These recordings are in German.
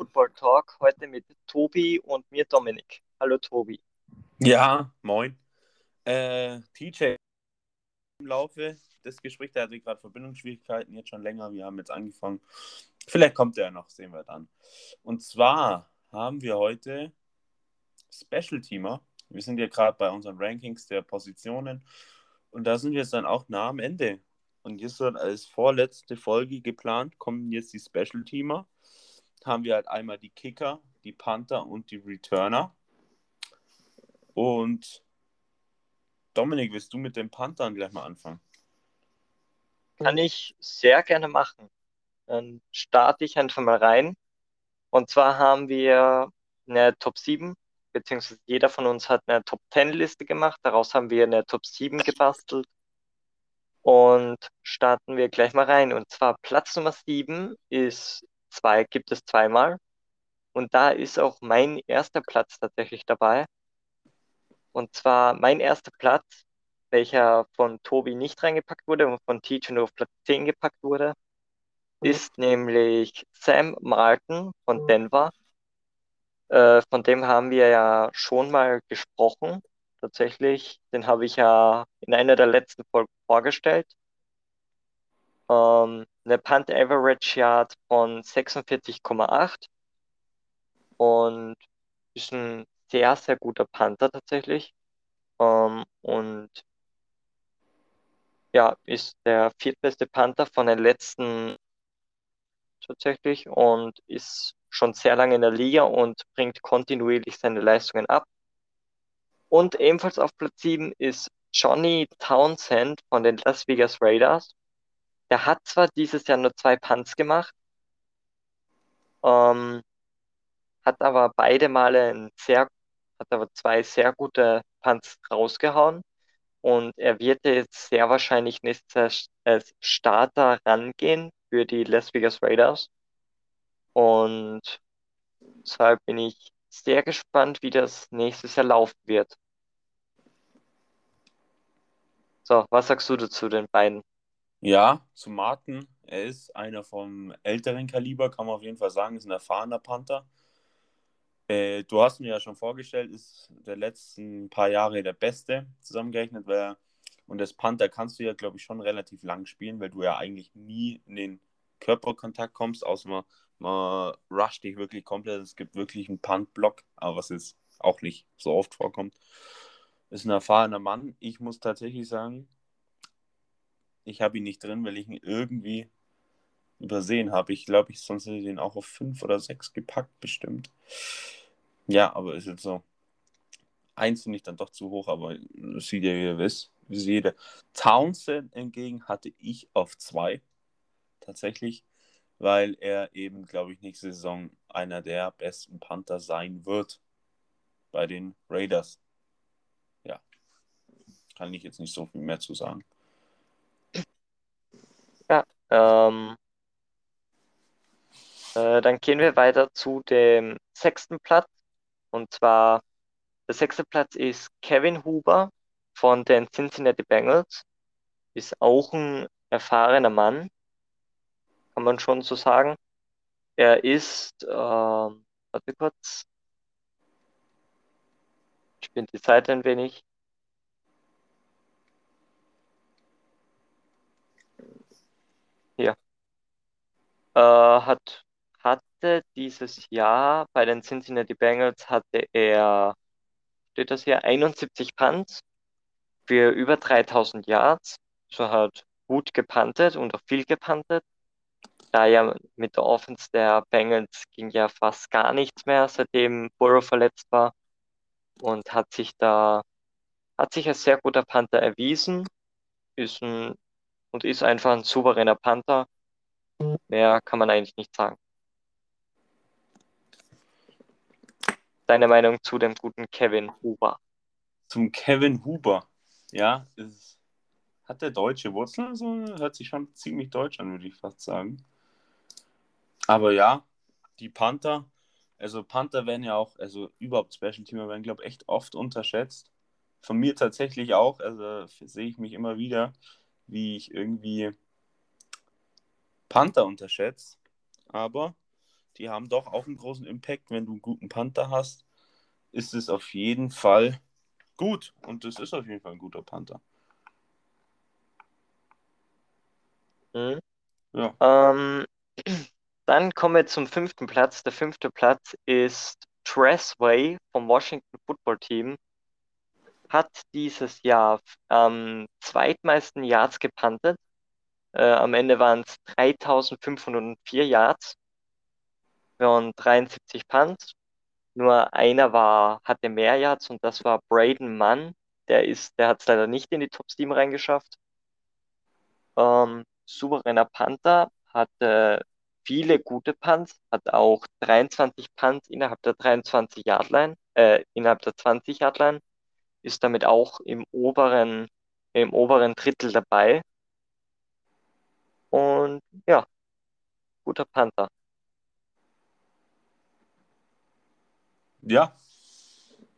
Football Talk heute mit Tobi und mir Dominik. Hallo Tobi. Ja, moin. Äh, TJ im Laufe des Gesprächs, der hatte gerade Verbindungsschwierigkeiten jetzt schon länger. Wir haben jetzt angefangen. Vielleicht kommt er noch, sehen wir dann. Und zwar haben wir heute Special Teamer. Wir sind ja gerade bei unseren Rankings der Positionen und da sind wir jetzt dann auch nah am Ende. Und jetzt wird als vorletzte Folge geplant, kommen jetzt die Special Teamer. Haben wir halt einmal die Kicker, die Panther und die Returner. Und Dominik, willst du mit den Panthern gleich mal anfangen? Kann ich sehr gerne machen. Dann starte ich einfach mal rein. Und zwar haben wir eine Top 7, beziehungsweise jeder von uns hat eine Top 10 Liste gemacht. Daraus haben wir eine Top 7 gebastelt. Und starten wir gleich mal rein. Und zwar Platz Nummer 7 ist zwei, gibt es zweimal. Und da ist auch mein erster Platz tatsächlich dabei. Und zwar mein erster Platz, welcher von Tobi nicht reingepackt wurde und von Teacher nur auf Platz 10 gepackt wurde, ist nämlich Sam Martin von Denver. Äh, von dem haben wir ja schon mal gesprochen. Tatsächlich, den habe ich ja in einer der letzten Folgen vorgestellt. Ähm, eine Punt Average Yard von 46,8 und ist ein sehr, sehr guter Panther tatsächlich. Ähm, und ja, ist der viertbeste Panther von den letzten tatsächlich und ist schon sehr lange in der Liga und bringt kontinuierlich seine Leistungen ab. Und ebenfalls auf Platz 7 ist Johnny Townsend von den Las Vegas Raiders. Der hat zwar dieses Jahr nur zwei Punts gemacht, ähm, hat aber beide Male ein sehr, hat aber zwei sehr gute Punts rausgehauen. Und er wird jetzt sehr wahrscheinlich nächstes Jahr als Starter rangehen für die Las Vegas Raiders. Und deshalb bin ich sehr gespannt, wie das nächstes Jahr laufen wird. So, was sagst du dazu den beiden? Ja, zu Martin. Er ist einer vom älteren Kaliber, kann man auf jeden Fall sagen. Ist ein erfahrener Panther. Äh, du hast mir ja schon vorgestellt, ist der letzten paar Jahre der Beste zusammengerechnet, weil und das Panther kannst du ja, glaube ich, schon relativ lang spielen, weil du ja eigentlich nie in den Körperkontakt kommst, außer man, man rusht dich wirklich komplett. Es gibt wirklich einen Punt-Block, aber was jetzt auch nicht so oft vorkommt. Ist ein erfahrener Mann. Ich muss tatsächlich sagen, ich habe ihn nicht drin, weil ich ihn irgendwie übersehen habe. Ich glaube, ich sonst hätte den auch auf 5 oder 6 gepackt, bestimmt. Ja, aber ist jetzt so. Eins finde ich dann doch zu hoch, aber sieht ja jeder wisst, wie jeder. Townsend hingegen hatte ich auf 2. Tatsächlich, weil er eben, glaube ich, nächste Saison einer der besten Panther sein wird bei den Raiders. Ja, kann ich jetzt nicht so viel mehr zu sagen. Ähm, äh, dann gehen wir weiter zu dem sechsten Platz. Und zwar, der sechste Platz ist Kevin Huber von den Cincinnati Bengals. Ist auch ein erfahrener Mann, kann man schon so sagen. Er ist, äh, warte kurz, ich bin die Seite ein wenig. Hier. Äh, hat, hatte dieses Jahr bei den Cincinnati Bengals hatte er, steht das hier, 71 Punts für über 3000 Yards. So hat gut gepantet und auch viel gepantet. Da ja mit der Offense der Bengals ging ja fast gar nichts mehr, seitdem Burrow verletzt war. Und hat sich da, hat sich als sehr guter Panther erwiesen. Ist ein und ist einfach ein souveräner Panther. Mehr kann man eigentlich nicht sagen. Deine Meinung zu dem guten Kevin Huber? Zum Kevin Huber. Ja, ist, hat der deutsche Wurzeln? Also hört sich schon ziemlich deutsch an, würde ich fast sagen. Aber ja, die Panther, also Panther werden ja auch, also überhaupt Special Teamer werden, glaube ich, echt oft unterschätzt. Von mir tatsächlich auch, also sehe ich mich immer wieder wie ich irgendwie Panther unterschätze. Aber die haben doch auch einen großen Impact. Wenn du einen guten Panther hast, ist es auf jeden Fall gut. Und das ist auf jeden Fall ein guter Panther. Mhm. Ja. Ähm, dann kommen wir zum fünften Platz. Der fünfte Platz ist Tressway vom Washington Football Team. Hat dieses Jahr am zweitmeisten Yards gepantet. Äh, am Ende waren es 3504 Yards und 73 Punts. Nur einer war, hatte mehr Yards und das war Braden Mann. Der der hat es leider nicht in die Top 7 reingeschafft. Ähm, souveräner Panther, hatte viele gute Punts, hat auch 23 Punts innerhalb der 23 Yard Line, äh, innerhalb der 20 Yard Line, ist damit auch im oberen, im oberen Drittel dabei. Und ja, guter Panther. Ja,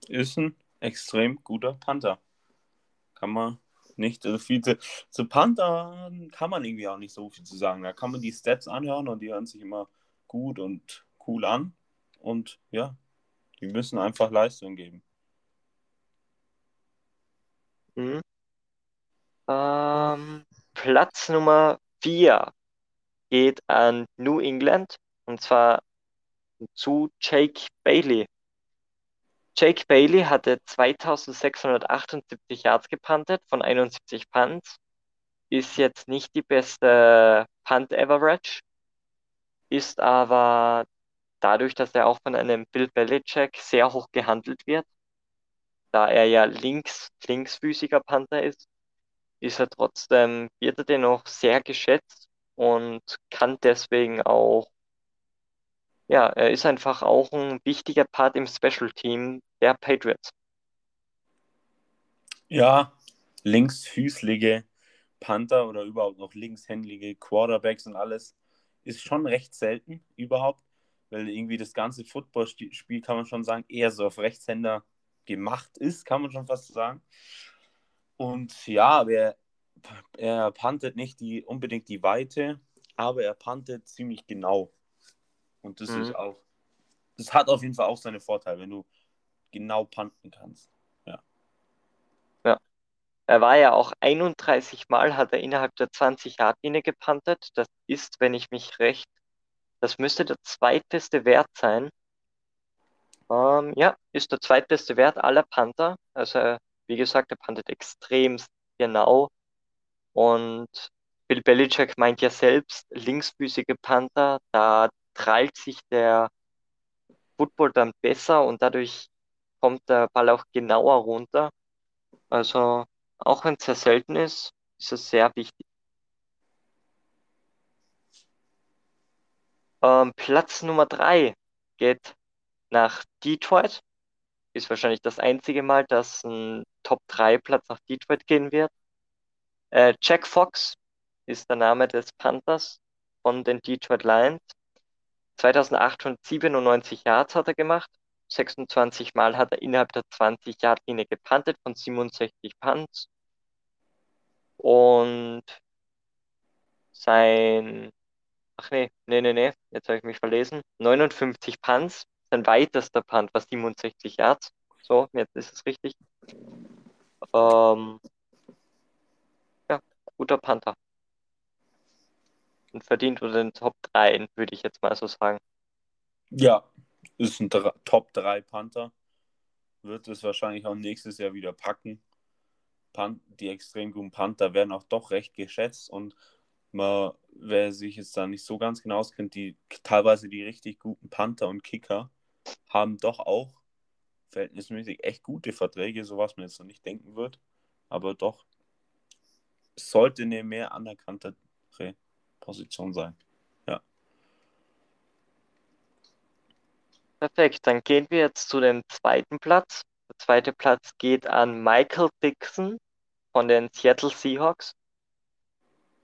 ist ein extrem guter Panther. Kann man nicht so viel zu, zu Panther kann man irgendwie auch nicht so viel zu sagen. Da kann man die Stats anhören und die hören sich immer gut und cool an. Und ja, die müssen einfach Leistung geben. Mhm. Ähm, Platz Nummer 4 geht an New England und zwar zu Jake Bailey. Jake Bailey hatte 2678 Yards gepuntet von 71 Punts. Ist jetzt nicht die beste Punt Average, ist aber dadurch, dass er auch von einem Bill Belichick sehr hoch gehandelt wird, da er ja links, linksfüßiger Panther ist, ist er trotzdem, wird er dennoch sehr geschätzt und kann deswegen auch ja, er ist einfach auch ein wichtiger Part im Special Team der Patriots. Ja, linksfüßlige Panther oder überhaupt noch linkshändige Quarterbacks und alles ist schon recht selten überhaupt, weil irgendwie das ganze Footballspiel kann man schon sagen eher so auf Rechtshänder gemacht ist, kann man schon fast sagen. Und ja, aber er, er pantet nicht die, unbedingt die Weite, aber er pantet ziemlich genau. Und das mhm. ist auch, das hat auf jeden Fall auch seine Vorteile, wenn du genau panten kannst. Ja. Ja. Er war ja auch 31 Mal, hat er innerhalb der 20-Yard-Linie gepantet. Das ist, wenn ich mich recht, das müsste der zweitbeste Wert sein. Ähm, ja, ist der zweitbeste Wert aller Panther. Also, wie gesagt, er pantet extrem genau. Und Bill Belichick meint ja selbst, linksfüßige Panther, da krallt sich der Football dann besser und dadurch kommt der Ball auch genauer runter. Also auch wenn es sehr selten ist, ist es sehr wichtig. Ähm, Platz Nummer 3 geht nach Detroit. Ist wahrscheinlich das einzige Mal, dass ein Top 3 Platz nach Detroit gehen wird. Äh, Jack Fox ist der Name des Panthers von den Detroit Lions. 2897 Yards hat er gemacht. 26 Mal hat er innerhalb der 20-Yard-Linie gepantet von 67 Punts. Und sein, ach nee, nee, nee, nee, jetzt habe ich mich verlesen. 59 Punts, sein weitester Punt war 67 Yards. So, jetzt ist es richtig. Ähm, ja, guter Panther und verdient unter den Top 3, würde ich jetzt mal so sagen. Ja, ist ein Top 3 Panther. Wird es wahrscheinlich auch nächstes Jahr wieder packen. Pan die extrem guten Panther werden auch doch recht geschätzt und man, wer sich jetzt da nicht so ganz genau auskennt, die teilweise die richtig guten Panther und Kicker haben doch auch verhältnismäßig echt gute Verträge, so was man jetzt noch nicht denken wird. Aber doch sollte eine mehr anerkannte Position sein. Ja. Perfekt, dann gehen wir jetzt zu dem zweiten Platz. Der zweite Platz geht an Michael Dixon von den Seattle Seahawks.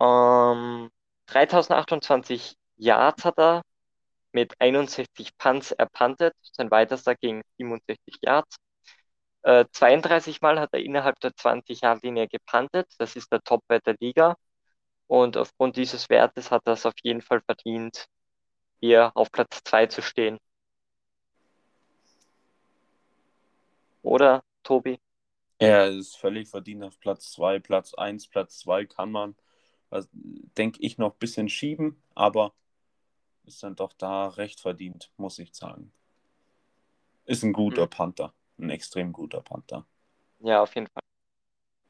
Ähm, 3028 Yards hat er mit 61 Punts erpantet. Sein weitester ging 67 Yards. Äh, 32 Mal hat er innerhalb der 20-Yard-Linie gepantet. Das ist der Top-Wert der Liga. Und aufgrund dieses Wertes hat er es auf jeden Fall verdient, hier auf Platz 2 zu stehen. Oder, Tobi? Er ist völlig verdient auf Platz 2, Platz 1, Platz 2 kann man, denke ich, noch ein bisschen schieben, aber ist dann doch da recht verdient, muss ich sagen. Ist ein guter mhm. Panther, ein extrem guter Panther. Ja, auf jeden Fall.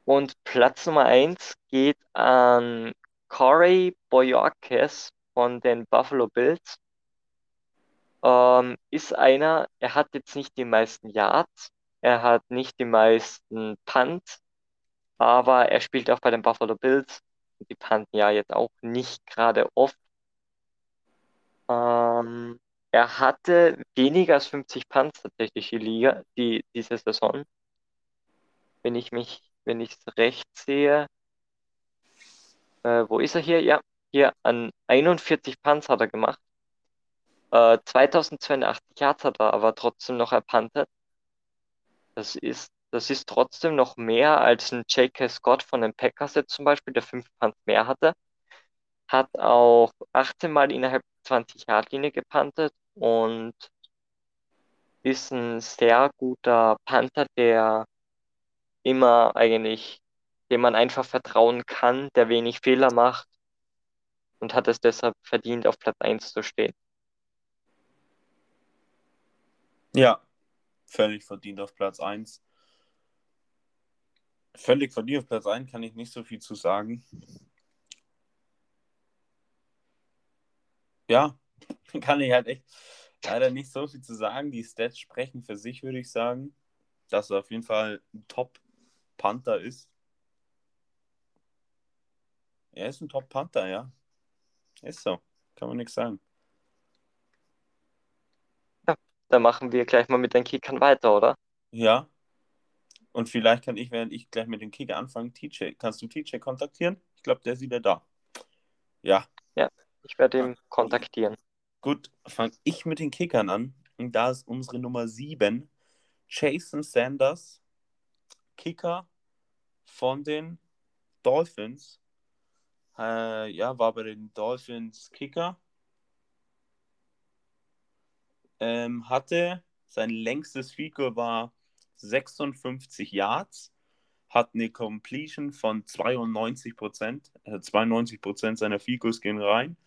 Und Platz Nummer 1 geht an Corey Boyarkes von den Buffalo Bills. Ähm, ist einer, er hat jetzt nicht die meisten Yards, er hat nicht die meisten Punts, aber er spielt auch bei den Buffalo Bills. Die punten ja jetzt auch nicht gerade oft. Ähm, er hatte weniger als 50 Punts tatsächlich die Liga, die, diese Saison. Wenn ich mich, wenn ich es recht sehe. Äh, wo ist er hier? Ja, hier an 41 Punts hat er gemacht. Äh, 2082 Yards hat er aber trotzdem noch erpantet. Das ist, das ist trotzdem noch mehr als ein J.K. Scott von den Packers jetzt zum Beispiel, der 5 Punts mehr hatte. Hat auch 18 Mal innerhalb 20 Yard Linie gepantet und ist ein sehr guter Panther, der immer eigentlich, dem man einfach vertrauen kann, der wenig Fehler macht und hat es deshalb verdient, auf Platz 1 zu stehen. Ja, völlig verdient auf Platz 1. Völlig verdient auf Platz 1 kann ich nicht so viel zu sagen. Ja, kann ich halt echt leider nicht so viel zu sagen. Die Stats sprechen für sich, würde ich sagen. Dass er auf jeden Fall ein Top-Panther ist. Er ist ein Top-Panther, ja. Ist so. Kann man nichts sagen. Ja, dann machen wir gleich mal mit den Kickern weiter, oder? Ja. Und vielleicht kann ich, während ich gleich mit dem Kicker anfange, TJ, kannst du TJ kontaktieren? Ich glaube, der ist wieder da. Ja. Ja, ich werde ihn kontaktieren. Gut, fange ich mit den Kickern an. Und da ist unsere Nummer 7, Jason Sanders, Kicker von den Dolphins. Äh, ja, war bei den Dolphins Kicker. Ähm, hatte sein längstes Goal war 56 Yards, hat eine Completion von 92 Prozent. Also 92 Prozent seiner Goals gehen rein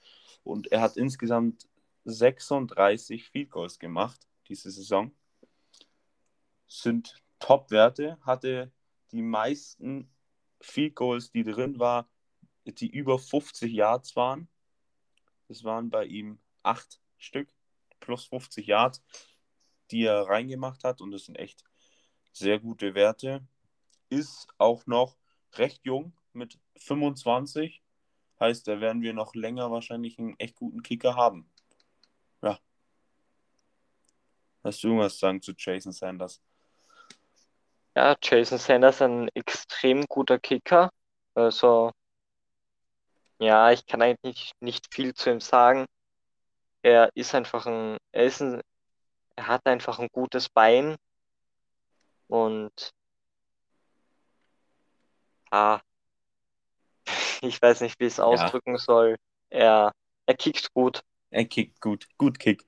und er hat insgesamt 36 Field Goals gemacht diese Saison. Sind Top-Werte, hatte die meisten Field Goals, die drin war, die über 50 Yards waren. Das waren bei ihm acht Stück plus 50 Yards, die er reingemacht hat. Und das sind echt sehr gute Werte. Ist auch noch recht jung mit 25. Heißt, da werden wir noch länger wahrscheinlich einen echt guten Kicker haben. Ja. Hast du irgendwas sagen zu Jason Sanders? Ja, Jason Sanders ist ein extrem guter Kicker. Also, ja, ich kann eigentlich nicht viel zu ihm sagen. Er ist einfach ein, er ist ein, er hat einfach ein gutes Bein und ah, ich weiß nicht, wie ich es ja. ausdrücken soll. Er, er kickt gut. Er kickt gut. Gut Kick.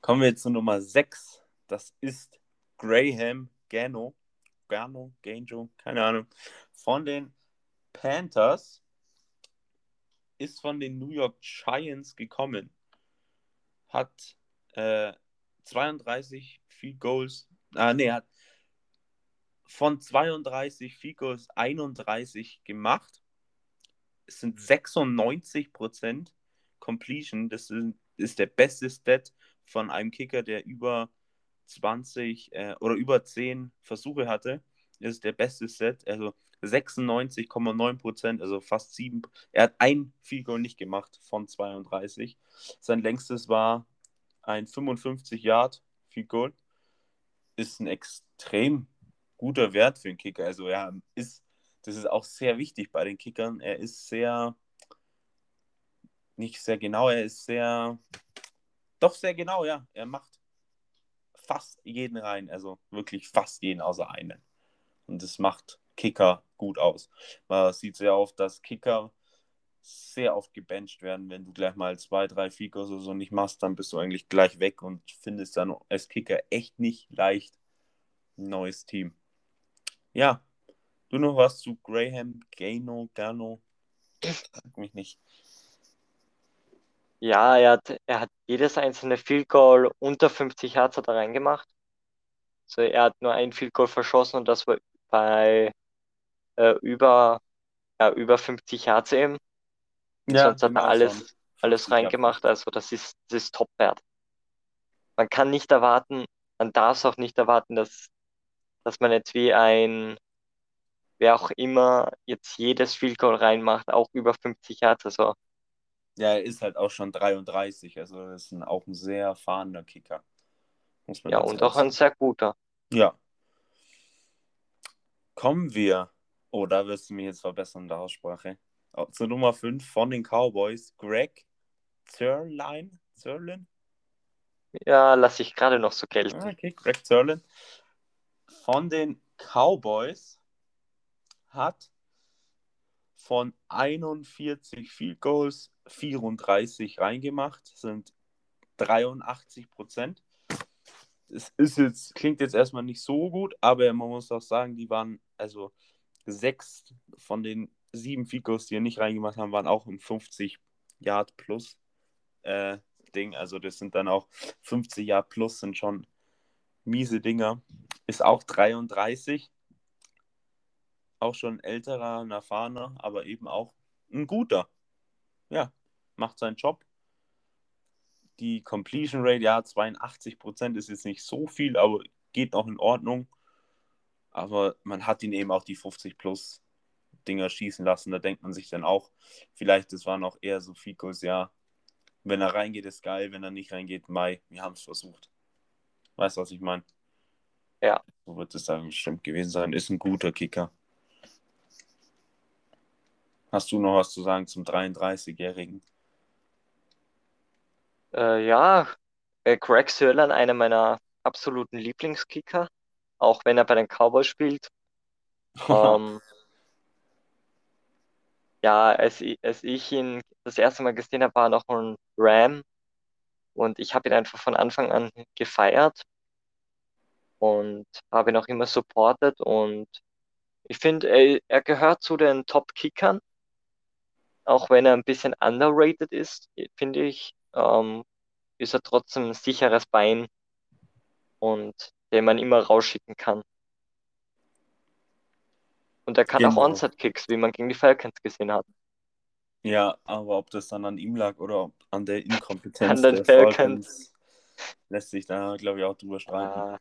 Kommen wir jetzt zu Nummer 6. Das ist Graham Gano. Gano, Ganjo, keine Ahnung. Von den Panthers. Ist von den New York Giants gekommen. Hat äh, 32 Field Goals. Ah, nee, hat von 32 Field Goals 31 gemacht. Es sind 96 Prozent Completion. Das ist, der beste Stat von einem Kicker, der über 20 äh, oder über 10 Versuche hatte. Das ist der beste Set, also 96,9 Prozent, also fast 7. Er hat ein Field Goal nicht gemacht von 32. Sein längstes war ein 55 Yard Field Goal. Ist ein extrem guter Wert für einen Kicker. Also er ist, das ist auch sehr wichtig bei den Kickern. Er ist sehr nicht sehr genau, er ist sehr, doch sehr genau, ja. Er macht fast jeden rein, also wirklich fast jeden außer einen. Und das macht Kicker gut aus. Man sieht sehr oft, dass Kicker sehr oft gebencht werden. Wenn du gleich mal zwei, drei Field oder so nicht machst, dann bist du eigentlich gleich weg und findest dann als Kicker echt nicht leicht ein neues Team. Ja, du noch was zu Graham, Gano, Gano? Frag mich nicht. Ja, er hat, er hat jedes einzelne Field Goal unter 50 Yards hat er reingemacht. Also er hat nur ein Field Goal verschossen und das war bei äh, über, ja, über 50 Yards eben. Ja, Sonst hat er alles, alles reingemacht. Also das ist, das ist Top-Wert. Man kann nicht erwarten, man darf es auch nicht erwarten, dass, dass man jetzt wie ein, wer auch immer jetzt jedes Field Goal reinmacht, auch über 50 Yards. Also ja, er ist halt auch schon 33, also das ist ein, auch ein sehr erfahrener Kicker. Ja, und auch ein sehr guter. Ja. Kommen wir, oh, da wirst du mich jetzt verbessern in der Aussprache, zur Nummer 5 von den Cowboys, Greg Zerline. Zerlin? Ja, lasse ich gerade noch so gelten. Ah, okay, Greg Zerlin. Von den Cowboys hat von 41 Field Goals 34 reingemacht, sind 83 Prozent. Es ist jetzt, klingt jetzt erstmal nicht so gut, aber man muss auch sagen, die waren, also sechs von den sieben Field Goals, die er nicht reingemacht haben, waren auch im 50 Yard plus äh, Ding. Also das sind dann auch 50 Yard plus, sind schon miese Dinger. Ist auch 33 auch schon älterer, ein erfahrener, aber eben auch ein guter. Ja, macht seinen Job. Die Completion Rate, ja, 82% ist jetzt nicht so viel, aber geht noch in Ordnung. Aber man hat ihn eben auch die 50 plus Dinger schießen lassen. Da denkt man sich dann auch, vielleicht, das waren auch eher so Ficos, ja, wenn er reingeht, ist geil, wenn er nicht reingeht, Mai, wir haben es versucht. Weißt du, was ich meine? Ja. So wird es dann bestimmt gewesen sein. Ist ein guter Kicker. Hast du noch was zu sagen zum 33-Jährigen? Äh, ja, äh, Greg Sörlan, einer meiner absoluten Lieblingskicker, auch wenn er bei den Cowboys spielt. ähm, ja, als, als ich ihn das erste Mal gesehen habe, war er noch ein Ram und ich habe ihn einfach von Anfang an gefeiert und habe ihn auch immer supportet und ich finde, er, er gehört zu den Top-Kickern auch wenn er ein bisschen underrated ist, finde ich, ähm, ist er trotzdem ein sicheres Bein und den man immer rausschicken kann. Und er kann genau. auch Onside-Kicks, wie man gegen die Falcons gesehen hat. Ja, aber ob das dann an ihm lag oder an der Inkompetenz an den der Falcons, Falcons, lässt sich da, glaube ich, auch drüber streiten. Ah,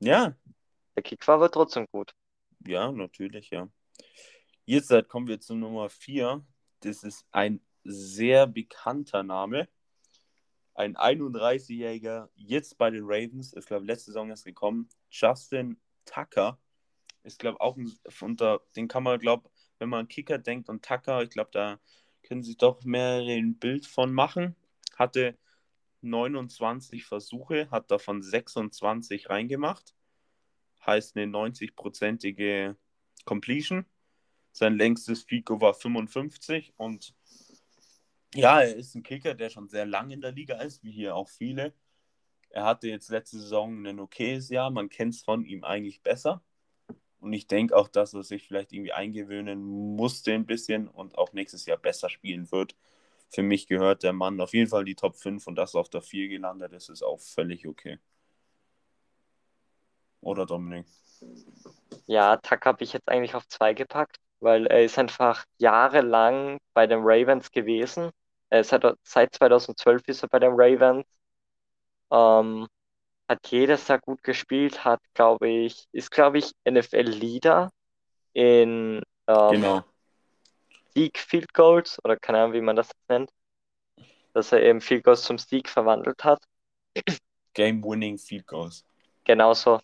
ja. Der Kick war aber trotzdem gut. Ja, natürlich, ja. Jetzt halt kommen wir zu Nummer 4 das ist ein sehr bekannter Name. Ein 31-Jähriger, jetzt bei den Ravens, ist, glaube letzte Saison erst gekommen. Justin Tucker ist, glaube auch ein, unter, den kann man, glaube wenn man an Kicker denkt und Tucker, ich glaube, da können sich doch mehrere ein Bild von machen. Hatte 29 Versuche, hat davon 26 reingemacht. Heißt eine 90-prozentige Completion. Sein längstes FICO war 55 und ja, er ist ein Kicker, der schon sehr lange in der Liga ist, wie hier auch viele. Er hatte jetzt letzte Saison ein okayes Jahr, man kennt es von ihm eigentlich besser. Und ich denke auch, dass er sich vielleicht irgendwie eingewöhnen musste ein bisschen und auch nächstes Jahr besser spielen wird. Für mich gehört der Mann auf jeden Fall die Top 5 und das auf der 4 gelandet ist, ist auch völlig okay. Oder Dominik? Ja, Tack habe ich jetzt eigentlich auf 2 gepackt weil er ist einfach jahrelang bei den Ravens gewesen. Ist seit, seit 2012 ist er bei den Ravens. Ähm, hat jedes Jahr gut gespielt, hat, glaube ich, ist, glaube ich, NFL-Leader in ähm, genau. Sieg Field Goals oder keine Ahnung, wie man das nennt, dass er eben Field Goals zum Sieg verwandelt hat. Game-Winning Field Goals. Genauso.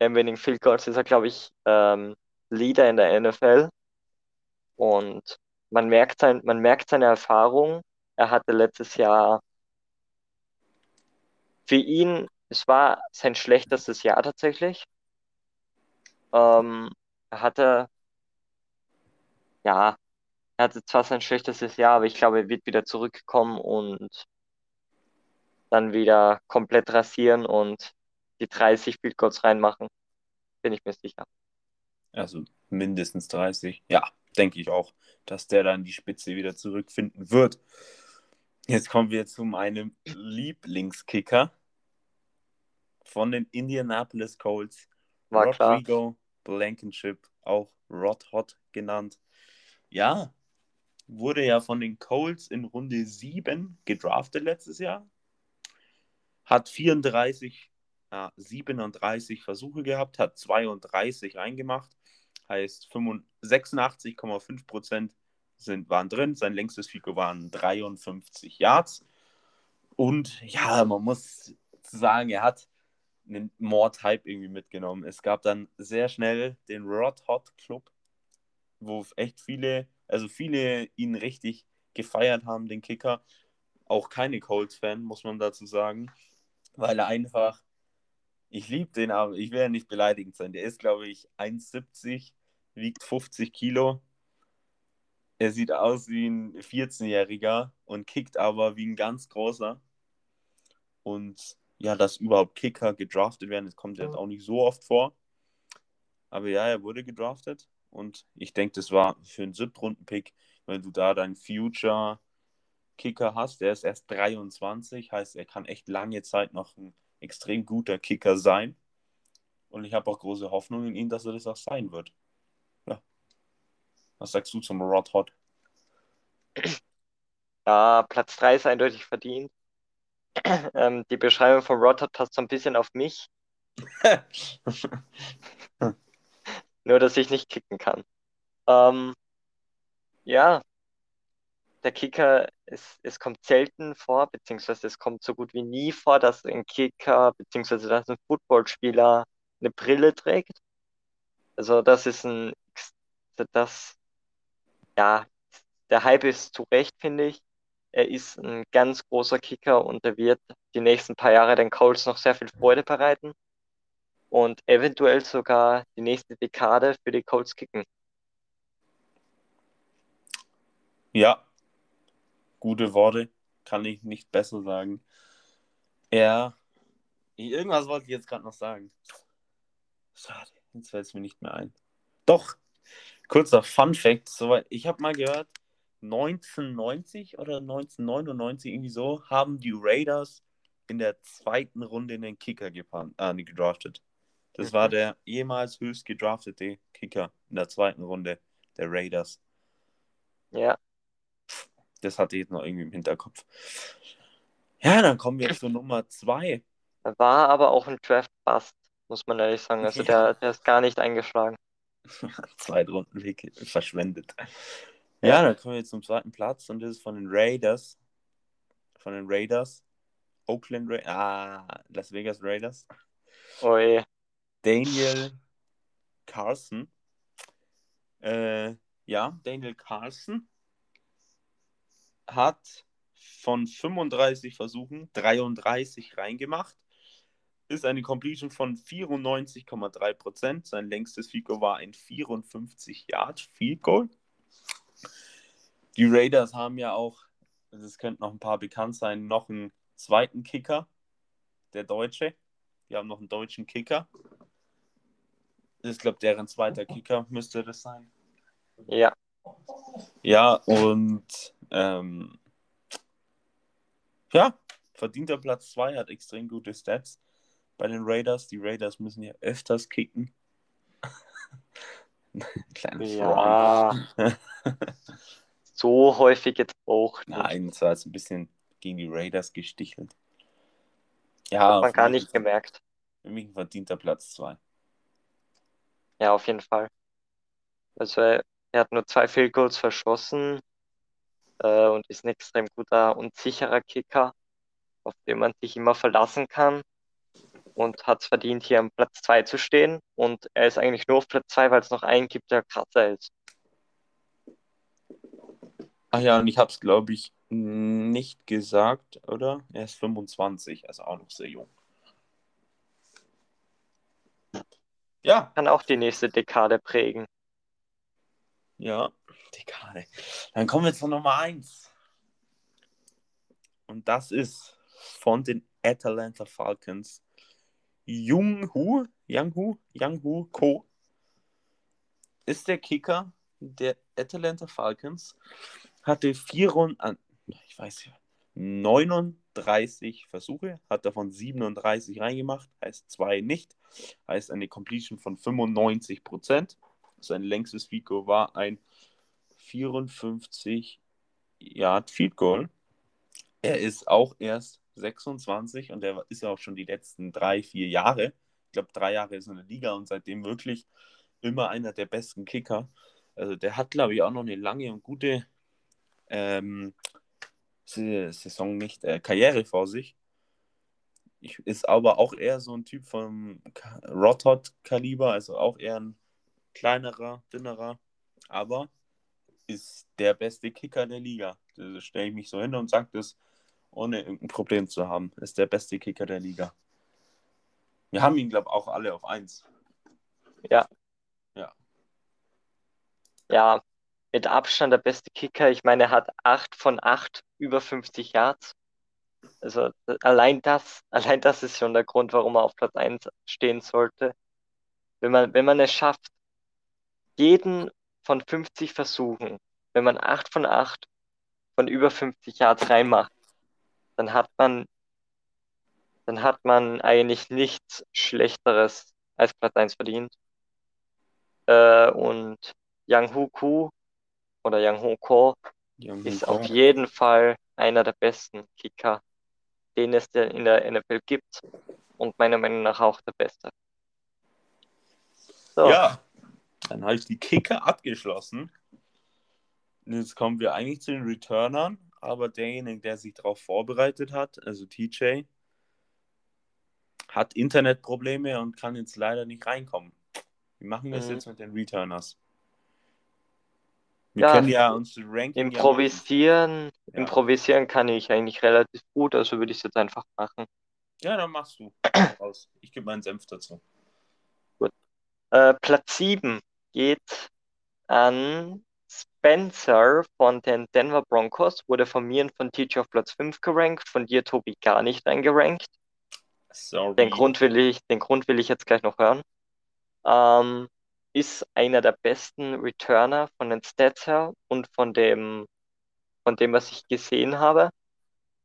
Game-Winning Field Goals ist er, glaube ich, ähm, Leader in der NFL und man merkt, sein, man merkt seine Erfahrung. Er hatte letztes Jahr für ihn, es war sein schlechtestes Jahr tatsächlich. Ähm, er hatte, ja, Er hatte zwar sein schlechtestes Jahr, aber ich glaube, er wird wieder zurückkommen und dann wieder komplett rasieren und die 30 Field reinmachen. Bin ich mir sicher. Also mindestens 30. Ja, denke ich auch, dass der dann die Spitze wieder zurückfinden wird. Jetzt kommen wir zu meinem Lieblingskicker von den Indianapolis Colts. War Rodrigo Blankenship, auch Rod Hot genannt. Ja, wurde ja von den Colts in Runde 7 gedraftet letztes Jahr. Hat 34, ja, 37 Versuche gehabt, hat 32 reingemacht. Heißt 86,5 Prozent sind, waren drin. Sein längstes Fico waren 53 Yards. Und ja, man muss sagen, er hat einen More-Type irgendwie mitgenommen. Es gab dann sehr schnell den Rod Hot Club, wo echt viele, also viele ihn richtig gefeiert haben, den Kicker. Auch keine Colts-Fan, muss man dazu sagen, weil er einfach, ich liebe den, aber ich will ja nicht beleidigend sein. Der ist, glaube ich, 1,70, wiegt 50 Kilo. Er sieht aus wie ein 14-Jähriger und kickt aber wie ein ganz großer. Und ja, dass überhaupt Kicker gedraftet werden, das kommt jetzt auch nicht so oft vor. Aber ja, er wurde gedraftet und ich denke, das war für einen Siebtrunden-Pick, wenn du da deinen Future Kicker hast, der ist erst 23, heißt, er kann echt lange Zeit noch ein extrem guter Kicker sein. Und ich habe auch große Hoffnung in ihn, dass er das auch sein wird. Ja. Was sagst du zum Rod Hot? Ja, Platz 3 ist eindeutig verdient. Ähm, die Beschreibung von Rod passt so ein bisschen auf mich. Nur, dass ich nicht kicken kann. Ähm, ja, der Kicker, es, es kommt selten vor, beziehungsweise es kommt so gut wie nie vor, dass ein Kicker, beziehungsweise dass ein Footballspieler eine Brille trägt. Also das ist ein, das, ja, der Hype ist zu Recht, finde ich. Er ist ein ganz großer Kicker und er wird die nächsten paar Jahre den Colts noch sehr viel Freude bereiten und eventuell sogar die nächste Dekade für die Colts kicken. Ja, gute Worte, kann ich nicht besser sagen. Er, irgendwas wollte ich jetzt gerade noch sagen. Schade, jetzt fällt es mir nicht mehr ein. Doch, kurzer Fun Fact, soweit ich habe mal gehört, 1990 oder 1999 irgendwie so haben die Raiders in der zweiten Runde einen Kicker gepan äh, gedraftet. Das war mhm. der jemals höchst gedraftete Kicker in der zweiten Runde der Raiders. Ja. Das hatte ich jetzt noch irgendwie im Hinterkopf. Ja, dann kommen wir zu Nummer zwei. War aber auch ein Draft-Bust, muss man ehrlich sagen. Also ja. der, der ist gar nicht eingeschlagen. Zweitrundenweg verschwendet. Ja, dann kommen wir jetzt zum zweiten Platz und das ist von den Raiders. Von den Raiders. Oakland Raiders. Ah, Las Vegas Raiders. Oi. Daniel Carson. Äh, ja, Daniel Carson hat von 35 Versuchen 33 reingemacht. Ist eine Completion von 94,3%. Sein längstes Field Goal war ein 54 Yard Field Goal. Die Raiders haben ja auch, es könnten noch ein paar bekannt sein, noch einen zweiten Kicker, der Deutsche. Die haben noch einen deutschen Kicker. Ich glaube, deren zweiter Kicker müsste das sein. Ja. Ja, und ähm, ja, verdienter Platz 2, hat extrem gute Stats bei den Raiders. Die Raiders müssen ja öfters kicken. Kleiner ja. so häufig jetzt auch nicht. Nein, es war jetzt ein bisschen gegen die Raiders gestichelt. Ja, hat man gar nicht gemerkt. Für mich ein verdienter Platz 2. Ja, auf jeden Fall. Also er, hat nur zwei Field Goals verschossen äh, und ist ein extrem guter und sicherer Kicker, auf den man sich immer verlassen kann und hat es verdient, hier am Platz 2 zu stehen. Und er ist eigentlich nur auf Platz 2, weil es noch einen gibt, der krasser ist. Ach ja, und ich habe es, glaube ich, nicht gesagt, oder? Er ist 25, also auch noch sehr jung. Ja. Kann auch die nächste Dekade prägen. Ja, Dekade. Dann kommen wir zur Nummer 1. Und das ist von den Atlanta Falcons. Jung Hu, Young Hu, Young Hu Ko ist der Kicker der Atlanta Falcons. Hatte vier Runden, ich weiß ja, 39 Versuche, hat davon 37 reingemacht, heißt zwei nicht, heißt eine Completion von 95 Prozent. Sein längstes Field Goal war ein 54 Yard Field Goal. Er ist auch erst 26 und er ist ja auch schon die letzten drei, vier Jahre. Ich glaube, drei Jahre ist in der Liga und seitdem wirklich immer einer der besten Kicker. Also der hat, glaube ich, auch noch eine lange und gute ähm, Saison nicht, äh, Karriere vor sich. Ich, ist aber auch eher so ein Typ vom Rotot-Kaliber, also auch eher ein kleinerer, dünnerer, aber ist der beste Kicker der Liga. Da stelle ich mich so hin und sage das, ohne irgendein Problem zu haben. Ist der beste Kicker der Liga. Wir haben ihn, glaube ich, auch alle auf 1. Ja. Ja. Ja, mit Abstand der beste Kicker. Ich meine, er hat 8 von 8 über 50 Yards. Also allein das, allein das ist schon der Grund, warum er auf Platz 1 stehen sollte. Wenn man, wenn man es schafft, jeden von 50 Versuchen, wenn man 8 von 8 von über 50 Yards reinmacht, dann hat man, dann hat man eigentlich nichts Schlechteres als Platz 1 verdient. Äh, und Yang Hu Ku oder Yang Ho Ko ist auf jeden Fall einer der besten Kicker, den es in der NFL gibt und meiner Meinung nach auch der beste. So. Ja, dann habe ich die Kicker abgeschlossen. jetzt kommen wir eigentlich zu den Returnern, aber derjenige, der sich darauf vorbereitet hat, also TJ, hat Internetprobleme und kann jetzt leider nicht reinkommen. Wie machen wir es mhm. jetzt mit den Returners? Wir ja, können ja uns Ranking. Improvisieren, ja improvisieren kann ich eigentlich relativ gut, also würde ich es jetzt einfach machen. Ja, dann machst du. Ich gebe meinen Senf dazu. Gut. Äh, Platz 7 geht an Spencer von den Denver Broncos, wurde von mir und von TJ auf Platz 5 gerankt, von dir, Tobi, gar nicht eingerankt. Sorry. Den Grund will ich, den Grund will ich jetzt gleich noch hören. Ähm, ist einer der besten Returner von den Stats her und von dem, von dem, was ich gesehen habe.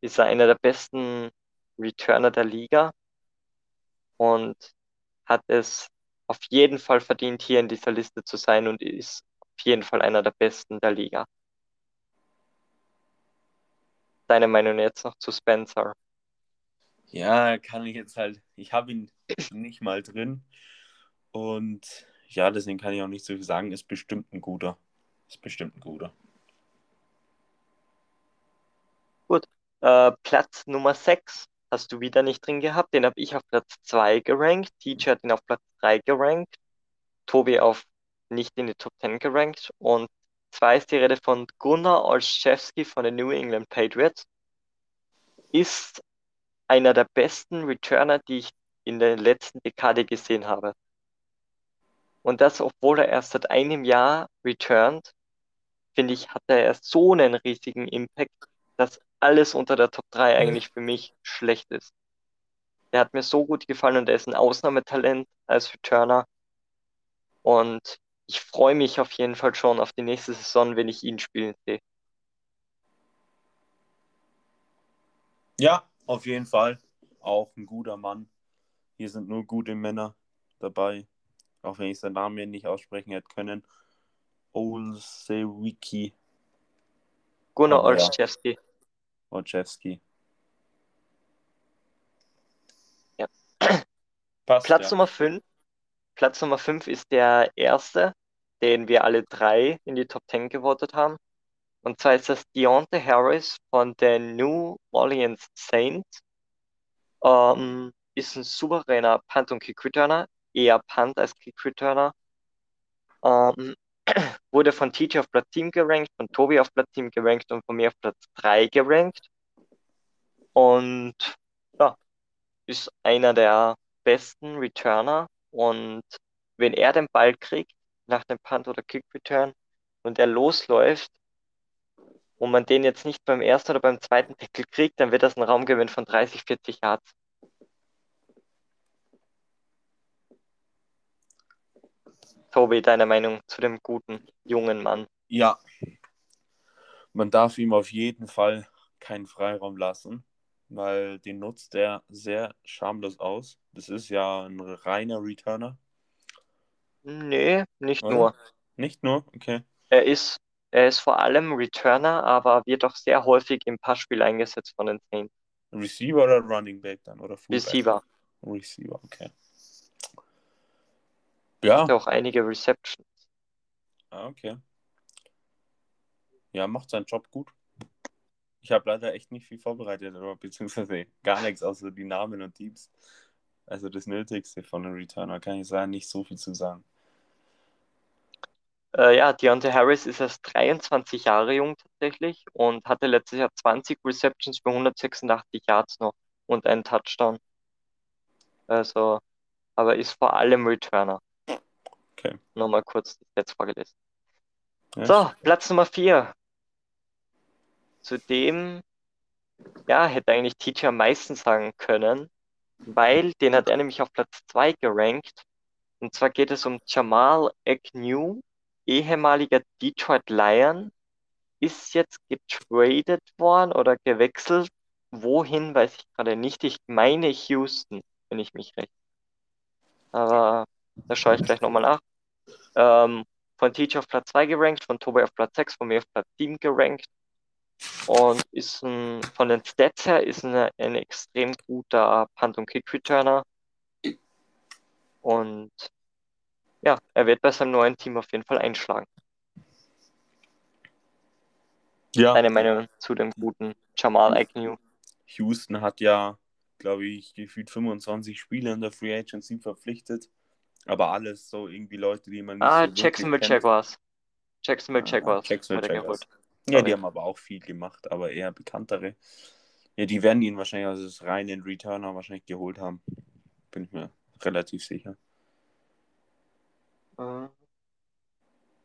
Ist er einer der besten Returner der Liga und hat es auf jeden Fall verdient, hier in dieser Liste zu sein und ist auf jeden Fall einer der besten der Liga. Deine Meinung jetzt noch zu Spencer? Ja, kann ich jetzt halt, ich habe ihn nicht mal drin und ja, deswegen kann ich auch nicht so viel sagen, ist bestimmt ein guter. Ist bestimmt ein guter. Gut. Äh, Platz Nummer 6 hast du wieder nicht drin gehabt. Den habe ich auf Platz 2 gerankt. Teacher hat ihn auf Platz 3 gerankt. Tobi auf nicht in die Top 10 gerankt. Und zwar ist die Rede von Gunnar Olszewski von den New England Patriots. Ist einer der besten Returner, die ich in der letzten Dekade gesehen habe. Und das, obwohl er erst seit einem Jahr returned, finde ich, hat er erst so einen riesigen Impact, dass alles unter der Top 3 eigentlich für mich schlecht ist. Der hat mir so gut gefallen und er ist ein Ausnahmetalent als Returner. Und ich freue mich auf jeden Fall schon auf die nächste Saison, wenn ich ihn spielen sehe. Ja, auf jeden Fall. Auch ein guter Mann. Hier sind nur gute Männer dabei auch wenn ich seinen Namen nicht aussprechen hätte können. Olsewiki. Gunnar Olszewski. Olszewski. Ja. Passt, Platz ja. Nummer 5. Platz Nummer 5 ist der erste, den wir alle drei in die Top 10 gewotet haben. Und zwar ist das Deontay Harris von den New Orleans Saints. Ähm, ist ein souveräner Punt- und Kick-Returner eher Punt als Kick Returner. Ähm, wurde von TJ auf Platz 7 gerankt, von Tobi auf Platz 7 gerankt und von mir auf Platz 3 gerankt. Und ja, ist einer der besten Returner. Und wenn er den Ball kriegt, nach dem Punt oder Kick Return, und er losläuft und man den jetzt nicht beim ersten oder beim zweiten Tackle kriegt, dann wird das ein Raumgewinn von 30, 40 Yards. Tobi, deine Meinung zu dem guten jungen Mann? Ja, man darf ihm auf jeden Fall keinen Freiraum lassen, weil den nutzt er sehr schamlos aus. Das ist ja ein reiner Returner. Nee, nicht Oder? nur. Nicht nur? Okay. Er ist, er ist vor allem Returner, aber wird auch sehr häufig im Passspiel eingesetzt von den Saints. Receiver oder Running Back dann? Oder Fullback? Receiver. Receiver, okay. Ja, Hat auch einige Receptions. ah, okay. Ja, macht seinen Job gut. Ich habe leider echt nicht viel vorbereitet, oder beziehungsweise gar nichts außer die Namen und Teams. Also das Nötigste von einem Returner kann ich sagen, nicht so viel zu sagen. Äh, ja, Deontay Harris ist erst 23 Jahre jung tatsächlich und hatte letztes Jahr 20 Receptions für 186 Yards noch und einen Touchdown. Also, aber ist vor allem Returner. Okay. Nochmal kurz Stats vorgelesen. Ja, So, Platz Nummer 4. Zudem, ja, hätte eigentlich TJ am meisten sagen können, weil den hat er nämlich auf Platz 2 gerankt. Und zwar geht es um Jamal Agnew, ehemaliger Detroit Lion, ist jetzt getradet worden oder gewechselt. Wohin, weiß ich gerade nicht. Ich meine Houston, wenn ich mich recht. Aber da schaue ich gleich nochmal nach. Ähm, von TJ auf Platz 2 gerankt, von Tobi auf Platz 6, von mir auf Platz 7 gerankt. Und ist ein, von den Stats her ist ein, ein extrem guter Punt- und Kick-Returner. Und ja, er wird bei seinem neuen Team auf jeden Fall einschlagen. ja. Deine Meinung zu dem guten Jamal Agnew? Houston hat ja, glaube ich, gefühlt 25 Spieler in der Free Agency verpflichtet. Aber alles so irgendwie Leute, die man nicht Ah, so Jacksonville. Jaguars. Jacksonville Ah, Jaguars Jacksonville hat er Jaguars. Ja, die haben aber auch viel gemacht, aber eher bekanntere. Ja, die werden ihn wahrscheinlich als reinen Returner wahrscheinlich geholt haben. Bin ich mir relativ sicher. Äh,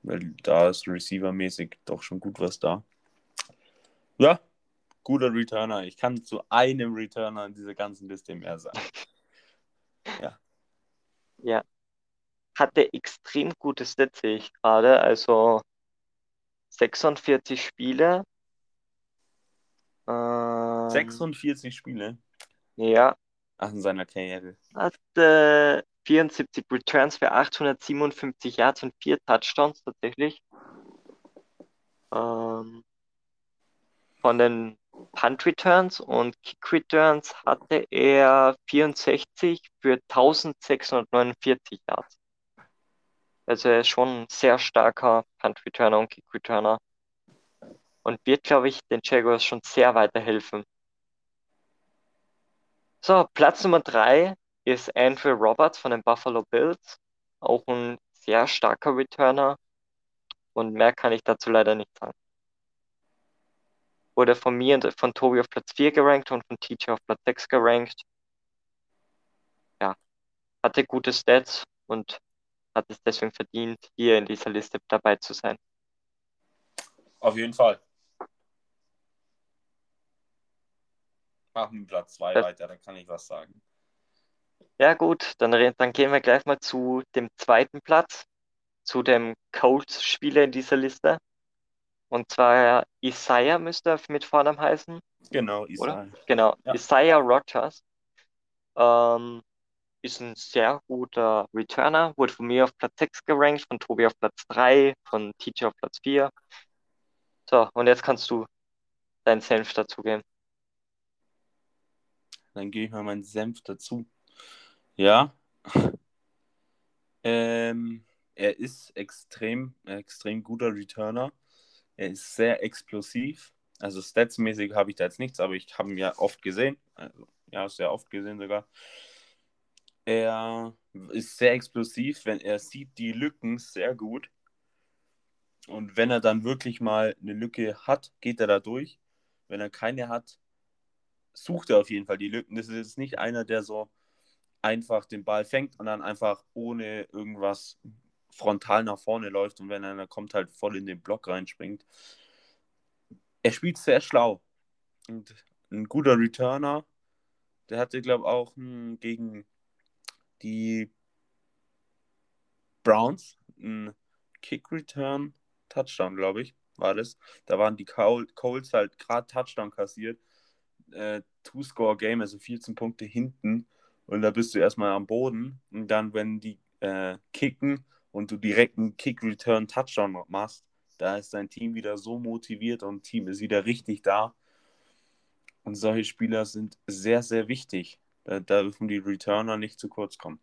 Weil da ist Receiver-mäßig doch schon gut was da. Ja, guter Returner. Ich kann zu einem Returner in dieser ganzen Liste mehr sagen. hatte extrem gute Stats, sehe ich gerade. Also 46 Spiele. Ähm, 46 Spiele Ja, ach, in seiner Karriere. hatte 74 Returns für 857 Yards und 4 Touchdowns tatsächlich. Ähm, von den Punt Returns und Kick Returns hatte er 64 für 1649 Yards. Also er ist schon ein sehr starker Punt Returner und Kick Returner und wird, glaube ich, den Jaguars schon sehr weiterhelfen. So, Platz Nummer 3 ist Andrew Roberts von den Buffalo Bills. Auch ein sehr starker Returner. Und mehr kann ich dazu leider nicht sagen. Wurde von mir und von Tobi auf Platz 4 gerankt und von TJ auf Platz 6 gerankt. Ja, hatte gute Stats und hat es deswegen verdient, hier in dieser Liste dabei zu sein. Auf jeden Fall. Machen wir Platz 2 Das- weiter, da kann ich was sagen. Ja, gut, dann, dann gehen wir gleich mal zu dem zweiten Platz, zu dem Colts-Spieler in dieser Liste. Und zwar Isaiah müsste er mit Vornamen heißen. Genau, Isai. Genau, Ja. Isaiah Rogers ähm, ist ein sehr guter Returner, wurde von mir auf Platz 6 gerankt, von Tobi auf Platz 3, von TJ auf Platz 4. So, und jetzt kannst du deinen Senf dazugeben. Dann gebe ich mal meinen Senf dazu. Ja. ähm, er ist extrem, extrem guter Returner. Er ist sehr explosiv. Also statsmäßig habe ich da jetzt nichts, aber ich habe ihn ja oft gesehen. Also, ja, sehr oft gesehen sogar. Er ist sehr explosiv, wenn er sieht die Lücken sehr gut. Und wenn er dann wirklich mal eine Lücke hat, geht er da durch. Wenn er keine hat, sucht er auf jeden Fall die Lücken. Das ist jetzt nicht einer, der so einfach den Ball fängt und dann einfach ohne irgendwas frontal nach vorne läuft und wenn einer kommt, halt voll in den Block reinspringt. Er spielt sehr schlau und ein guter Returner. Der hatte, glaube ich, auch hm, gegen die Browns einen Kick-Return-Touchdown, glaube ich, war das. Da waren die Colts halt gerade Touchdown kassiert. Äh, Two-Score-Game, also 14 Punkte hinten. Und da bist du erstmal am Boden. Und dann, wenn die äh, kicken und du direkt einen Kick-Return-Touchdown machst, da ist dein Team wieder so motiviert und Team ist wieder richtig da. Und solche Spieler sind sehr, sehr wichtig. Da, da dürfen die Returner nicht zu kurz kommen.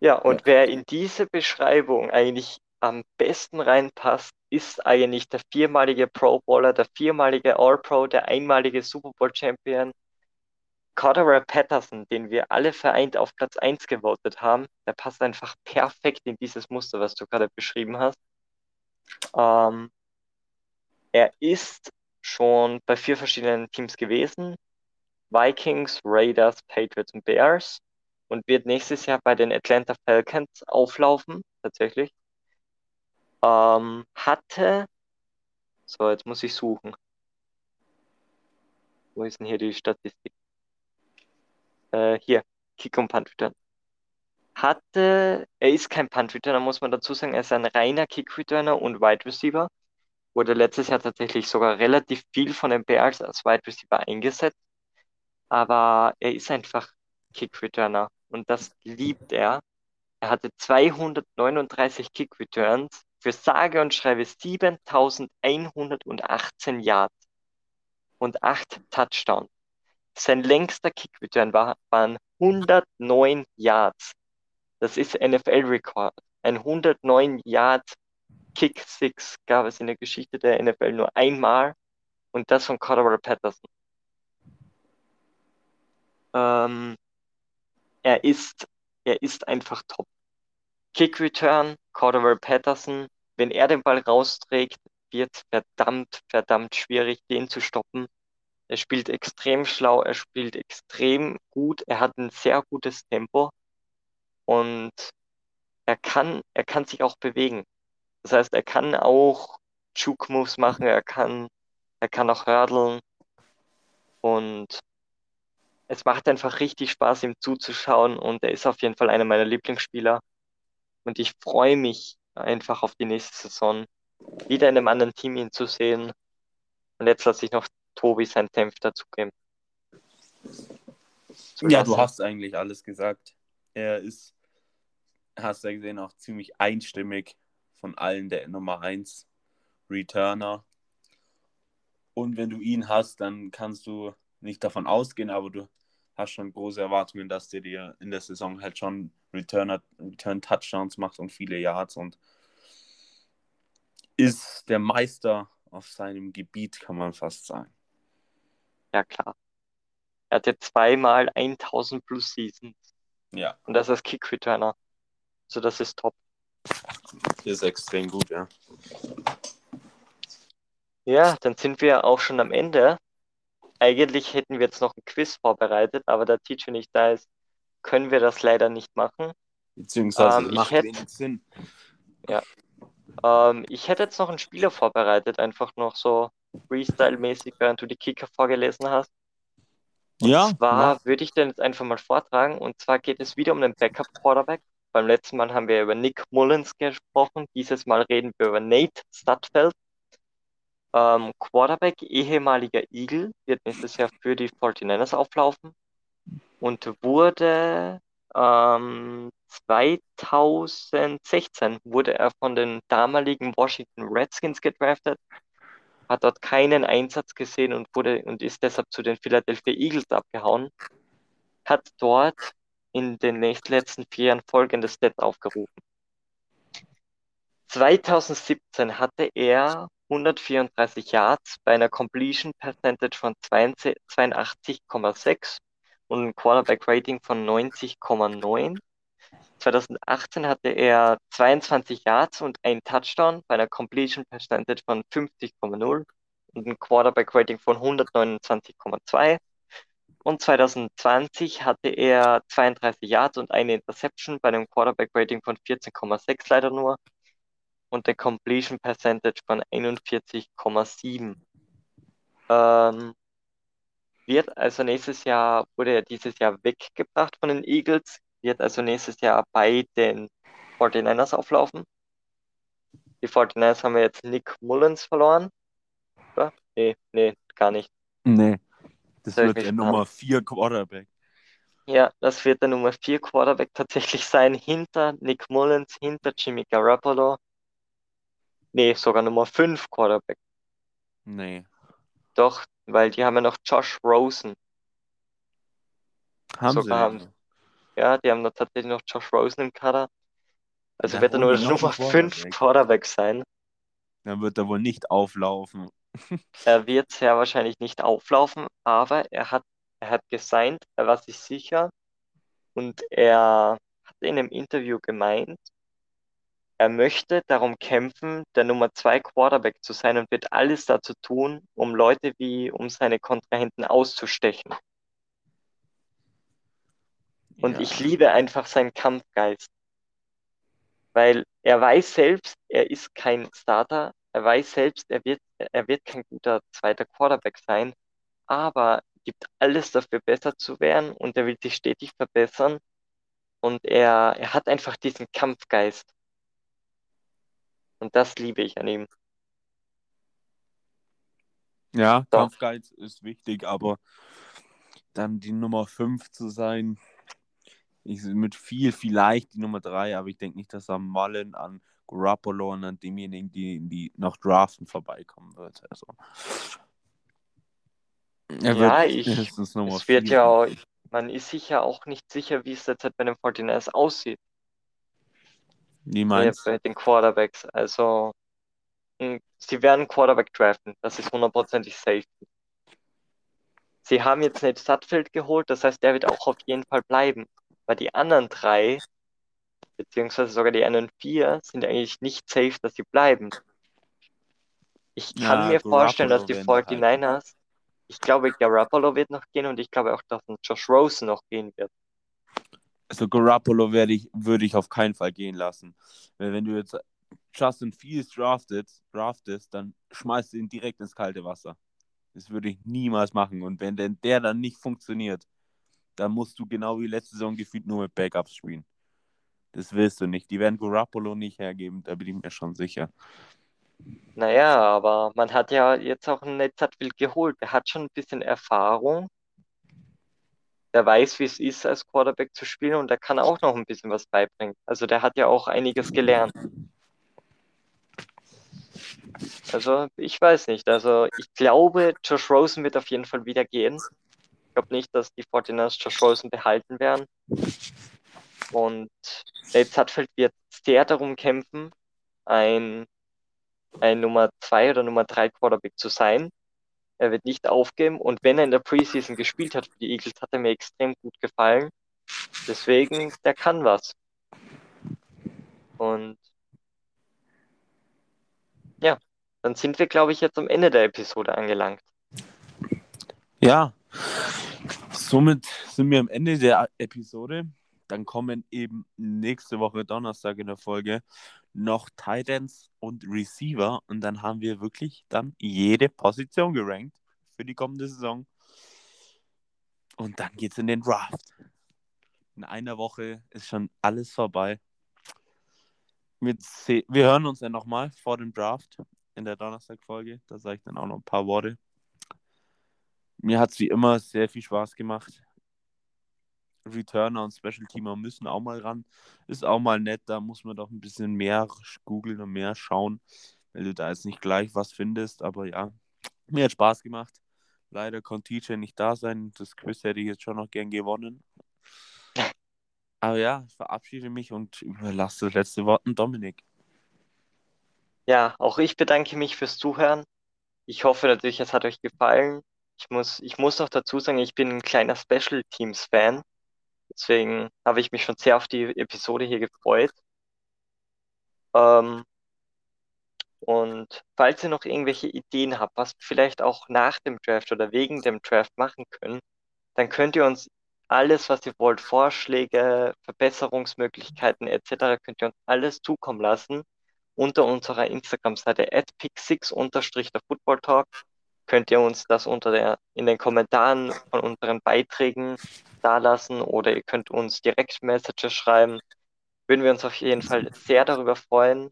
Ja, und ja. wer in diese Beschreibung eigentlich am besten reinpasst, ist eigentlich der viermalige Pro Bowler, der viermalige All-Pro, der einmalige Super Bowl Champion, Cordero Patterson, den wir alle vereint auf Platz 1 gewotet haben. Der passt einfach perfekt in dieses Muster, was du gerade beschrieben hast. Ähm, er ist schon bei vier verschiedenen Teams gewesen. Vikings, Raiders, Patriots und Bears und wird nächstes Jahr bei den Atlanta Falcons auflaufen, tatsächlich. Ähm, hatte, so, jetzt muss ich suchen. Wo ist denn hier die Statistik? Äh, hier, Kick und Punt Return. Hatte, er ist kein Punt Returner, muss man dazu sagen, er ist ein reiner Kick Returner und Wide Receiver. Wurde letztes Jahr tatsächlich sogar relativ viel von den Bears als Wide Receiver eingesetzt. Aber er ist einfach Kick Returner und das liebt er. Er hatte 239 Kick Returns für sage und schreibe 7118 Yards und 8 Touchdowns. Sein längster Kick Return war, waren 109 Yards. Das ist NFL-Rekord. Ein 109 Yard Kick Six gab es in der Geschichte der NFL nur einmal und das von Cordero Patterson. Ähm, er ist, er ist einfach top. Kick Return, Cordero Patterson, wenn er den Ball rausträgt, wird verdammt, verdammt schwierig, den zu stoppen. Er spielt extrem schlau, er spielt extrem gut, er hat ein sehr gutes Tempo und er kann, er kann sich auch bewegen. Das heißt, er kann auch Juke Moves machen, er kann, er kann auch hördeln und es macht einfach richtig Spaß, ihm zuzuschauen und er ist auf jeden Fall einer meiner Lieblingsspieler. Und ich freue mich einfach auf die nächste Saison, wieder in einem anderen Team ihn zu sehen. Und jetzt lasse ich noch Tobi seinen Tempf dazugeben. Ja, du hast eigentlich alles gesagt. Er ist, hast du ja gesehen, auch ziemlich einstimmig von allen der Nummer 1 Returner. Und wenn du ihn hast, dann kannst du nicht davon ausgehen, aber du hast schon große Erwartungen, dass der dir in der Saison halt schon Return, Return Touchdowns macht und viele Yards und ist der Meister auf seinem Gebiet, kann man fast sagen. Ja, klar. Er hatte zweimal 1000 plus Seasons. Ja. Und das ist Kick Returner. Also das ist top. Ist extrem gut, ja. Ja, dann sind wir auch schon am Ende eigentlich hätten wir jetzt noch ein Quiz vorbereitet, aber da Teacher nicht da ist, können wir das leider nicht machen. Beziehungsweise ähm, macht hätte, wenig Sinn. Ja. Ähm, ich hätte jetzt noch einen Spieler vorbereitet, einfach noch so Freestyle-mäßig, während du die Kicker vorgelesen hast. Und ja. zwar ja. würde ich den jetzt einfach mal vortragen. Und zwar geht es wieder um den Backup-Quarterback. Beim letzten Mal haben wir über Nick Mullins gesprochen. Dieses Mal reden wir über Nate Stadfeld. Ähm, Quarterback, ehemaliger Eagle, wird nächstes Jahr für die 49ers auflaufen und wurde ähm, 2016 wurde er von den damaligen Washington Redskins gedraftet, hat dort keinen Einsatz gesehen und wurde und ist deshalb zu den Philadelphia Eagles abgehauen, hat dort in den letzten vier Jahren folgendes Stat aufgerufen. 2017 hatte er 134 Yards bei einer Completion Percentage von 82,6 und ein Quarterback Rating von 90,9. 2018 hatte er 22 Yards und ein Touchdown bei einer Completion Percentage von 50,0 und ein Quarterback Rating von 129,2. Und 2020 hatte er 32 Yards und eine Interception bei einem Quarterback-Rating von 14,6 leider nur und der Completion Percentage von 41,7. Ähm, wird also nächstes Jahr, wurde er dieses Jahr weggebracht von den Eagles, wird also nächstes Jahr bei den 49ers auflaufen. Die 49ers haben wir jetzt Nick Mullins verloren. Oder? Nee, nee, gar nicht. Nee. Das wird der? Nummer 4 Quarterback. Ja, das wird der Nummer 4 Quarterback tatsächlich sein, hinter Nick Mullins, hinter Jimmy Garoppolo. Nee, sogar Nummer 5 Quarterback. Nee. Doch, weil die haben ja noch Josh Rosen. Haben Sogar sie haben-? Ja, die haben noch tatsächlich noch Josh Rosen im Kader. Also Da wird er nur der Nummer einen 5 Quarterback. Quarterback sein. Dann wird er wohl nicht auflaufen. Er wird sehr wahrscheinlich nicht auflaufen, aber er hat, er hat gesigned, er war sich sicher und er hat in einem Interview gemeint, er möchte darum kämpfen, der Nummer 2 Quarterback zu sein und wird alles dazu tun, um Leute wie um seine Kontrahenten auszustechen. Und Ja. ich liebe einfach seinen Kampfgeist. Weil er weiß selbst, er ist kein Starter. Er weiß selbst, er wird, er wird kein guter zweiter Quarterback sein. Aber gibt alles dafür, besser zu werden. Und er will sich stetig verbessern. Und er, er hat einfach diesen Kampfgeist. Und das liebe ich an ihm. Ja, So. Kampfgeiz ist wichtig, aber dann die Nummer 5 zu sein, ich, mit viel vielleicht die Nummer 3, aber ich denke nicht, dass am Mullen, an Garoppolo und an demjenigen, die, die noch draften, vorbeikommen wird. Also, er Ja, wird ich- Es wird 4 ja auch, man ist sich ja auch nicht sicher, wie es derzeit bei den 49ers aussieht. Meinst bei den Quarterbacks. Also, mh, sie werden Quarterback draften, das ist hundertprozentig safe. Sie haben jetzt Nate Sutfield geholt, das heißt, der wird auch auf jeden Fall bleiben. Weil die anderen drei, beziehungsweise sogar die anderen vier, sind eigentlich nicht safe, dass sie bleiben. Ich kann Ja, mir vorstellen, dass die Garoppolo werden die halten. 49ers, ich glaube, Garoppolo wird noch gehen und ich glaube auch, dass ein Josh Rosen noch gehen wird. Also Garoppolo werde ich, würde ich auf keinen Fall gehen lassen. Weil wenn du jetzt Justin Fields draftest, draftest, dann schmeißt du ihn direkt ins kalte Wasser. Das würde ich niemals machen. Und wenn denn der dann nicht funktioniert, dann musst du genau wie letzte Saison gefühlt nur mit Backups spielen. Das willst du nicht. Die werden Garoppolo nicht hergeben, da bin ich mir schon sicher. Naja, aber man hat ja jetzt auch einen Nate Sutfield geholt. Der hat schon ein bisschen Erfahrung. Der weiß, wie es ist, als Quarterback zu spielen und der kann auch noch ein bisschen was beibringen. Also der hat ja auch einiges gelernt. Also ich weiß nicht. Also ich glaube, Josh Rosen wird auf jeden Fall wieder gehen. Ich glaube nicht, dass die 49ers Josh Rosen behalten werden. Und Nate Sutfield wird sehr darum kämpfen, ein, ein Nummer 2 oder Nummer 3 Quarterback zu sein. Er wird nicht aufgeben und wenn er in der Preseason gespielt hat für die Eagles, hat er mir extrem gut gefallen. Deswegen, der kann was. Und ja, dann sind wir, glaube ich, jetzt am Ende der Episode angelangt. Ja, somit sind wir am Ende der Episode. Dann kommen eben nächste Woche Donnerstag in der Folge noch Titans und Receiver und dann haben wir wirklich dann jede Position gerankt für die kommende Saison. Und dann geht's in den Draft. In einer Woche ist schon alles vorbei. Wir, wir hören uns dann nochmal vor dem Draft in der Donnerstag-Folge. Da sage ich dann auch noch ein paar Worte. Mir hat es wie immer sehr viel Spaß gemacht. Returner und Special Teamer müssen auch mal ran. Ist auch mal nett, da muss man doch ein bisschen mehr googeln und mehr schauen, weil du da jetzt nicht gleich was findest. Aber ja, mir hat Spaß gemacht. Leider konnte TJ nicht da sein. Das Quiz hätte ich jetzt schon noch gern gewonnen. Aber ja, ich verabschiede mich und überlasse das letzte Wort an Dominik. Ja, auch ich bedanke mich fürs Zuhören. Ich hoffe natürlich, es hat euch gefallen. Ich muss, ich muss noch dazu sagen, ich bin ein kleiner Special Teams Fan. Deswegen habe ich mich schon sehr auf die Episode hier gefreut. Ähm, und falls ihr noch irgendwelche Ideen habt, was wir vielleicht auch nach dem Draft oder wegen dem Draft machen können, dann könnt ihr uns alles, was ihr wollt, Vorschläge, Verbesserungsmöglichkeiten etc., könnt ihr uns alles zukommen lassen unter unserer Instagram-Seite pick6 der Football Talk. Könnt ihr uns das unter der, in den Kommentaren von unseren Beiträgen dalassen oder ihr könnt uns direkt Messages schreiben. Würden wir uns auf jeden Fall sehr darüber freuen.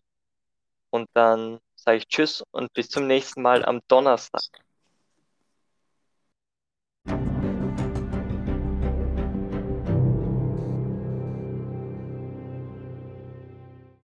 Und dann sage ich Tschüss und bis zum nächsten Mal am Donnerstag.